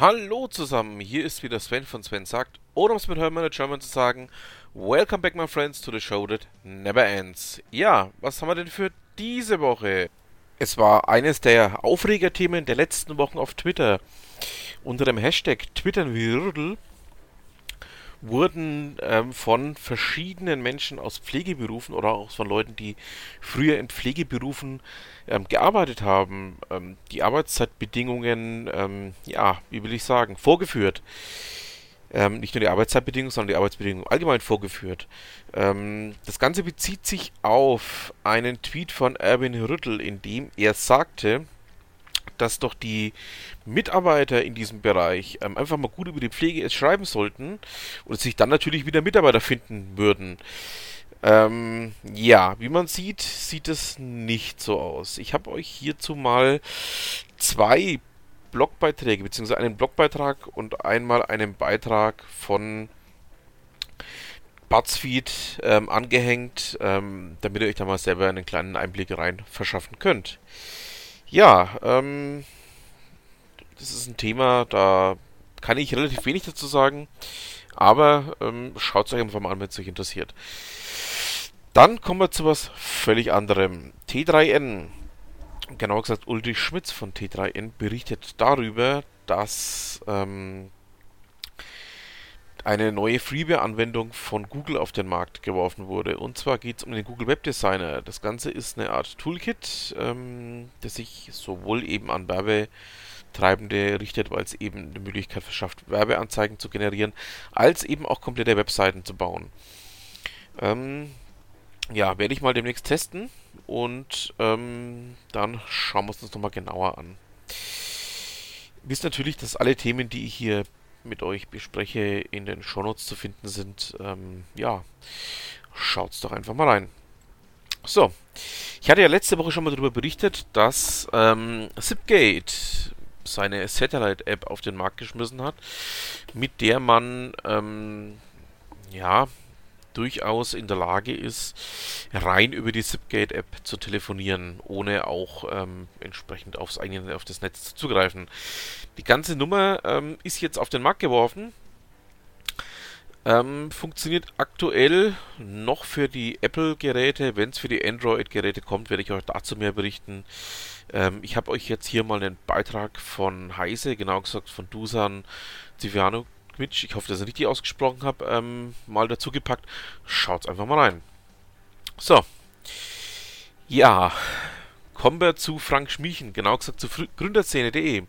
Hallo zusammen, hier ist wieder Sven von Sven sagt, oder um es mit Hermann German zu sagen, Welcome back my friends to the show that never ends. Ja, was haben wir denn für diese Woche? Es war eines der Aufregerthemen der letzten Wochen auf Twitter. Unter dem Hashtag Twitternwirdel wurden ähm, von verschiedenen Menschen aus Pflegeberufen oder auch von Leuten, die früher in Pflegeberufen ähm, gearbeitet haben, ähm, die Arbeitszeitbedingungen, ähm, ja, wie will ich sagen, vorgeführt. Ähm, nicht nur die Arbeitszeitbedingungen, sondern die Arbeitsbedingungen allgemein vorgeführt. Ähm, das Ganze bezieht sich auf einen Tweet von Erwin Rüttel, in dem er sagte, dass doch die Mitarbeiter in diesem Bereich ähm, einfach mal gut über die Pflege es schreiben sollten und sich dann natürlich wieder Mitarbeiter finden würden. Ähm, ja, wie man sieht, sieht es nicht so aus. Ich habe euch hierzu mal zwei Blogbeiträge, beziehungsweise einen Blogbeitrag und einmal einen Beitrag von BuzzFeed ähm, angehängt, ähm, damit ihr euch da mal selber einen kleinen Einblick rein verschaffen könnt. Ja, ähm, das ist ein Thema, da kann ich relativ wenig dazu sagen, aber ähm, schaut es euch einfach mal an, wenn es euch interessiert. Dann kommen wir zu was völlig anderem. T3N, genauer gesagt Ulrich Schmitz von T3N, berichtet darüber, dass ähm, eine neue Freeware-Anwendung von Google auf den Markt geworfen wurde. Und zwar geht es um den Google Web Designer. Das Ganze ist eine Art Toolkit, ähm, das sich sowohl eben an Werbetreibende richtet, weil es eben eine Möglichkeit verschafft, Werbeanzeigen zu generieren, als eben auch komplette Webseiten zu bauen. Ähm, ja, werde ich mal demnächst testen und ähm, dann schauen wir uns das nochmal genauer an. Wisst natürlich, dass alle Themen, die ich hier mit euch bespreche, in den Shownotes zu finden sind. Ähm, ja, schaut's doch einfach mal rein. So, ich hatte ja letzte Woche schon mal darüber berichtet, dass ähm, Zipgate seine Satellite-App auf den Markt geschmissen hat, mit der man ähm, ja durchaus in der Lage ist, rein über die Zipgate-App zu telefonieren, ohne auch ähm, entsprechend aufs eigene, auf das Netz zuzugreifen. Die ganze Nummer ähm, ist jetzt auf den Markt geworfen. Ähm, funktioniert aktuell noch für die Apple-Geräte. Wenn es für die Android-Geräte kommt, werde ich euch dazu mehr berichten. Ähm, ich habe euch jetzt hier mal einen Beitrag von Heise, genau gesagt von Dusan Ziviano Mitch, ich hoffe, dass ich richtig ausgesprochen habe, ähm, mal dazu gepackt. Schaut's einfach mal rein. So. Ja. Kommen wir zu Frank Schmiechen, genau gesagt zu Gründerszene.de.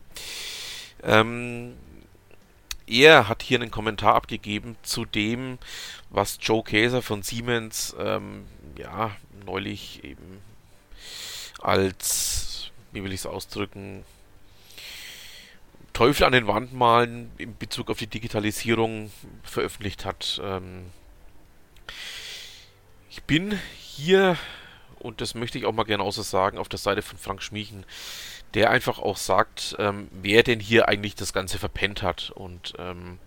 Ähm, er hat hier einen Kommentar abgegeben zu dem, was Joe Käser von Siemens ähm, ja neulich eben als, wie will ich es ausdrücken, Teufel an den Wand malen in Bezug auf die Digitalisierung veröffentlicht hat. Ähm ich bin hier, und das möchte ich auch mal genauso sagen, auf der Seite von Frank Schmiechen, der einfach auch sagt, ähm, wer denn hier eigentlich das Ganze verpennt hat. Und ähm,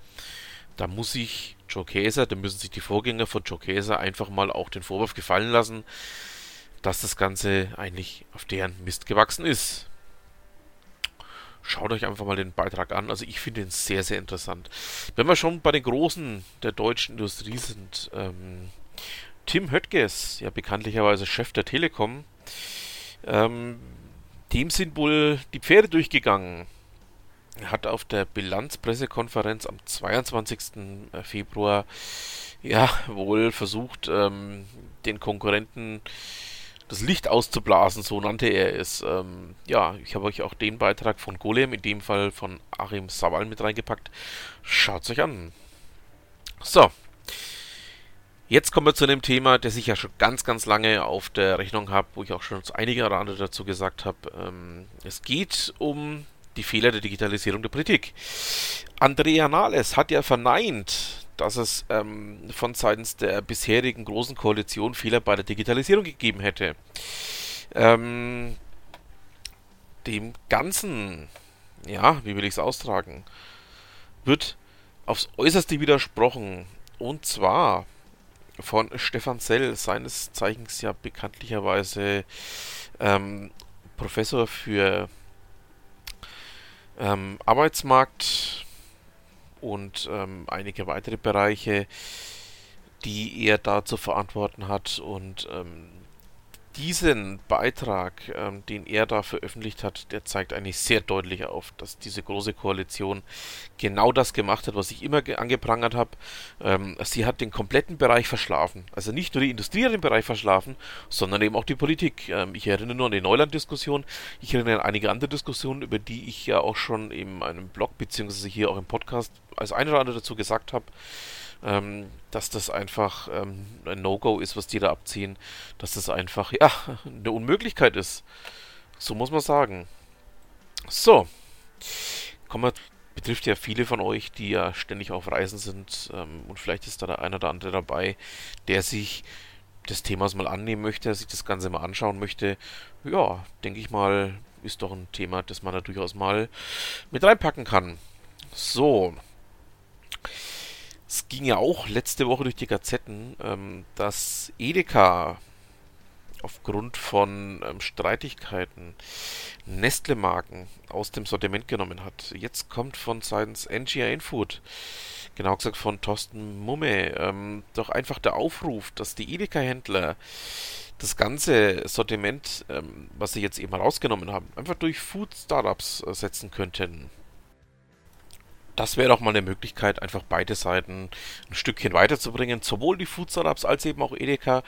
da muss sich Joe Käser, da müssen sich die Vorgänger von Joe Käser einfach mal auch den Vorwurf gefallen lassen, dass das Ganze eigentlich auf deren Mist gewachsen ist. Schaut euch einfach mal den Beitrag an. Also ich finde ihn sehr, sehr interessant. Wenn wir schon bei den Großen der deutschen Industrie sind, ähm, Tim Höttges, ja bekanntlicherweise Chef der Telekom, ähm, dem sind wohl die Pferde durchgegangen. Er hat auf der Bilanzpressekonferenz am 22. Äh, Februar ja wohl versucht, ähm, den Konkurrenten das Licht auszublasen, so nannte er es. Ähm, ja, ich habe euch auch den Beitrag von Golem, in dem Fall von Achim Sawal mit reingepackt. Schaut euch an. So. Jetzt kommen wir zu einem Thema, das ich ja schon ganz, ganz lange auf der Rechnung habe, wo ich auch schon einige andere dazu gesagt habe. Ähm, es geht um die Fehler der Digitalisierung der Politik. Andrea Nahles hat ja verneint, dass es ähm, von seitens der bisherigen großen Koalition Fehler bei der Digitalisierung gegeben hätte. Ähm, dem Ganzen, ja, wie will ich es austragen, wird aufs Äußerste widersprochen. Und zwar von Stefan Sell, seines Zeichens ja bekanntlicherweise ähm, Professor für ähm, Arbeitsmarkt, und ähm, einige weitere Bereiche, die er da zu verantworten hat. Und ähm, diesen Beitrag, ähm, den er da veröffentlicht hat, der zeigt eigentlich sehr deutlich auf, dass diese große Koalition genau das gemacht hat, was ich immer angeprangert habe. Ähm, sie hat den kompletten Bereich verschlafen. Also nicht nur die Industrie hat den Bereich verschlafen, sondern eben auch die Politik. Ähm, ich erinnere nur an die Neuland-Diskussion. Ich erinnere an einige andere Diskussionen, über die ich ja auch schon in einem Blog beziehungsweise hier auch im Podcast als eine oder andere dazu gesagt habe ähm, dass das einfach ähm, ein No-Go ist, was die da abziehen, dass das einfach, ja, eine Unmöglichkeit ist. So muss man sagen. So. Kommen wir, betrifft ja viele von euch, die ja ständig auf Reisen sind ähm, und vielleicht ist da der eine oder andere dabei, der sich des Themas mal annehmen möchte, sich das Ganze mal anschauen möchte. Ja, denke ich mal, ist doch ein Thema, das man da durchaus mal mit reinpacken kann. So, es ging ja auch letzte Woche durch die Gazetten, ähm, dass Edeka aufgrund von ähm, Streitigkeiten Nestle-Marken aus dem Sortiment genommen hat. Jetzt kommt von seitens NGA Infood, genau gesagt von Thorsten Mumme, ähm, doch einfach der Aufruf, dass die Edeka-Händler das ganze Sortiment, ähm, was sie jetzt eben rausgenommen haben, einfach durch Food-Startups ersetzen könnten das wäre doch mal eine Möglichkeit, einfach beide Seiten ein Stückchen weiterzubringen, sowohl die Food Startups als eben auch Edeka.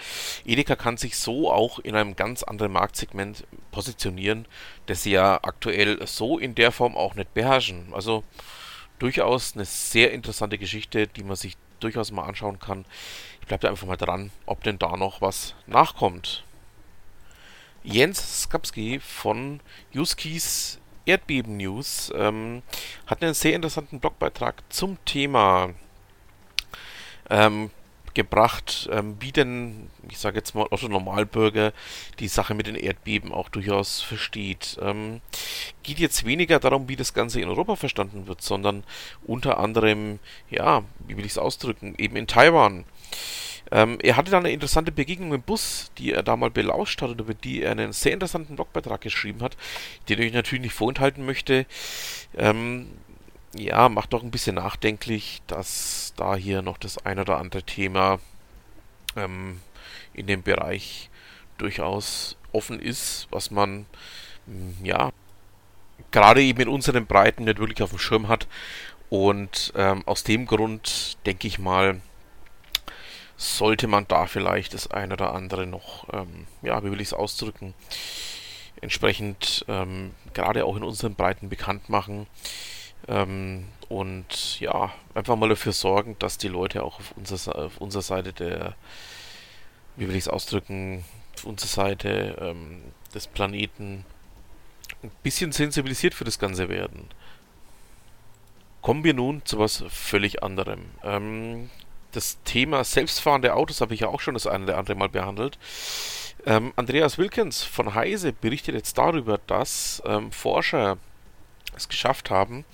Edeka kann sich so auch in einem ganz anderen Marktsegment positionieren, das sie ja aktuell so in der Form auch nicht beherrschen. Also durchaus eine sehr interessante Geschichte, die man sich durchaus mal anschauen kann. Ich bleibe einfach mal dran, ob denn da noch was nachkommt. Jens Skapski von Juskis Erdbeben-News ähm, hat einen sehr interessanten Blogbeitrag zum Thema ähm, gebracht, ähm, wie denn, ich sage jetzt mal, Otto Normalbürger die Sache mit den Erdbeben auch durchaus versteht. Ähm, geht jetzt weniger darum, wie das Ganze in Europa verstanden wird, sondern unter anderem, ja, wie will ich es ausdrücken, eben in Taiwan. Ähm, er hatte dann eine interessante Begegnung im Bus, die er da mal belauscht hat und über die er einen sehr interessanten Blogbeitrag geschrieben hat, den ich natürlich nicht vorenthalten möchte. Ähm, ja, macht doch ein bisschen nachdenklich, dass da hier noch das ein oder andere Thema ähm, in dem Bereich durchaus offen ist, was man mm, ja gerade eben in unseren Breiten nicht wirklich auf dem Schirm hat. Und ähm, aus dem Grund denke ich mal, sollte man da vielleicht das eine oder andere noch, ähm, ja, wie will ich es ausdrücken, entsprechend ähm, gerade auch in unseren Breiten bekannt machen. Ähm, und ja, einfach mal dafür sorgen, dass die Leute auch auf, unser, auf unserer Seite der, wie will ich es ausdrücken, auf unserer Seite ähm, des Planeten ein bisschen sensibilisiert für das Ganze werden. Kommen wir nun zu was völlig anderem. Ähm, das Thema selbstfahrende Autos habe ich ja auch schon das eine oder andere Mal behandelt. Ähm, Andreas Wilkens von Heise berichtet jetzt darüber, dass ähm, Forscher es geschafft haben,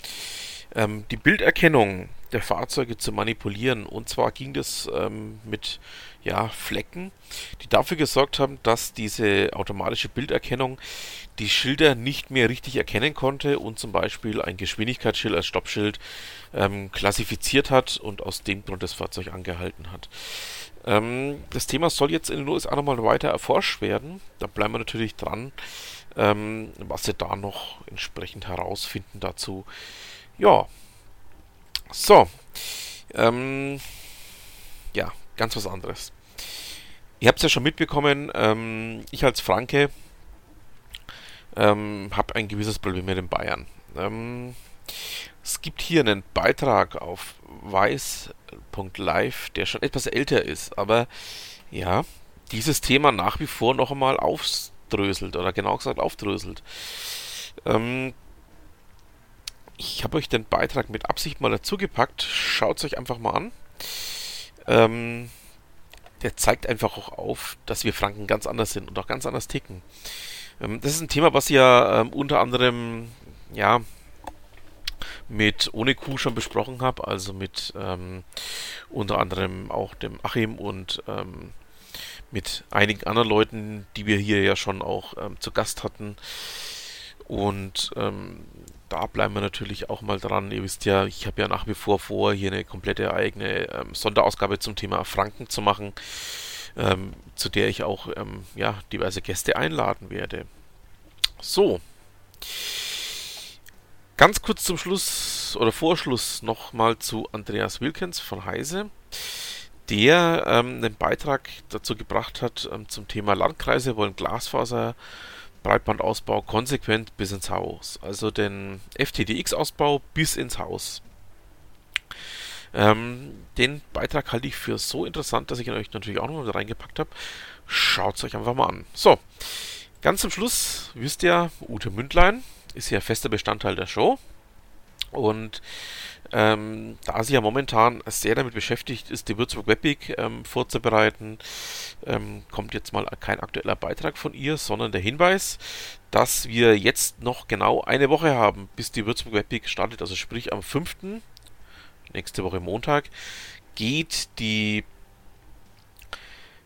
ähm, die Bilderkennung der Fahrzeuge zu manipulieren. Und zwar ging das ähm, mit ja, Flecken, die dafür gesorgt haben, dass diese automatische Bilderkennung die Schilder nicht mehr richtig erkennen konnte und zum Beispiel ein Geschwindigkeitsschild als Stoppschild ähm, klassifiziert hat und aus dem Grund das Fahrzeug angehalten hat. Ähm, das Thema soll jetzt in den USA nochmal weiter erforscht werden. Da bleiben wir natürlich dran, ähm, was sie da noch entsprechend herausfinden dazu. Ja, so. Ähm, ja, ganz was anderes. Ihr habt es ja schon mitbekommen, ähm, ich als Franke ähm, habe ein gewisses Problem mit den Bayern. Ähm, es gibt hier einen Beitrag auf weiß.live, der schon etwas älter ist, aber ja, dieses Thema nach wie vor noch einmal aufdröselt oder genau gesagt aufdröselt. Ähm, ich habe euch den Beitrag mit Absicht mal dazu gepackt. Schaut es euch einfach mal an. Ähm, der zeigt einfach auch auf, dass wir Franken ganz anders sind und auch ganz anders ticken. Ähm, das ist ein Thema, was ja ähm, unter anderem ja mit ohne Kuh schon besprochen habe, also mit ähm, unter anderem auch dem Achim und ähm, mit einigen anderen Leuten, die wir hier ja schon auch ähm, zu Gast hatten. Und ähm, da bleiben wir natürlich auch mal dran. Ihr wisst ja, ich habe ja nach wie vor vor, hier eine komplette eigene ähm, Sonderausgabe zum Thema Franken zu machen, ähm, zu der ich auch ähm, ja, diverse Gäste einladen werde. So. Ganz kurz zum Schluss oder Vorschluss nochmal zu Andreas Wilkens von Heise, der ähm, einen Beitrag dazu gebracht hat ähm, zum Thema Landkreise wollen Glasfaser Breitbandausbau konsequent bis ins Haus. Also den FTTX-Ausbau bis ins Haus. Ähm, den Beitrag halte ich für so interessant, dass ich ihn euch natürlich auch noch mal reingepackt habe. Schaut es euch einfach mal an. So, ganz zum Schluss wisst ihr, Ute Mündlein ist ja fester Bestandteil der Show. Und ähm, da sie ja momentan sehr damit beschäftigt ist, die Würzburg Webweek ähm, vorzubereiten, ähm, kommt jetzt mal kein aktueller Beitrag von ihr, sondern der Hinweis, dass wir jetzt noch genau eine Woche haben, bis die Würzburg Webweek startet. Also sprich am 5. nächste Woche Montag geht die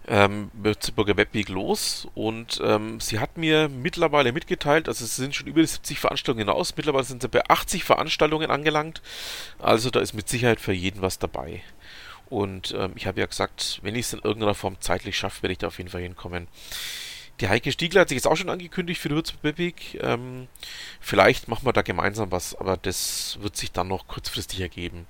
ähm, Würzburger Webweek los und ähm, sie hat mir mittlerweile mitgeteilt, also es sind schon über 70 Veranstaltungen hinaus, mittlerweile sind sie bei 80 Veranstaltungen angelangt, also da ist mit Sicherheit für jeden was dabei. Und ähm, ich habe ja gesagt, wenn ich es in irgendeiner Form zeitlich schaffe, werde ich da auf jeden Fall hinkommen. Die Heike Stiegler hat sich jetzt auch schon angekündigt für die Würzburg Webweek. Ähm, vielleicht machen wir da gemeinsam was, aber das wird sich dann noch kurzfristig ergeben.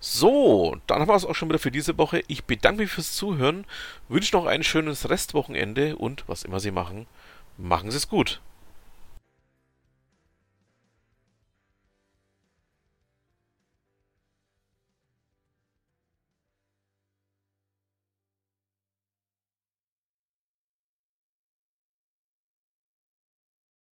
So, dann haben wir es auch schon wieder für diese Woche. Ich bedanke mich fürs Zuhören, wünsche noch ein schönes Restwochenende und was immer Sie machen, machen Sie es gut.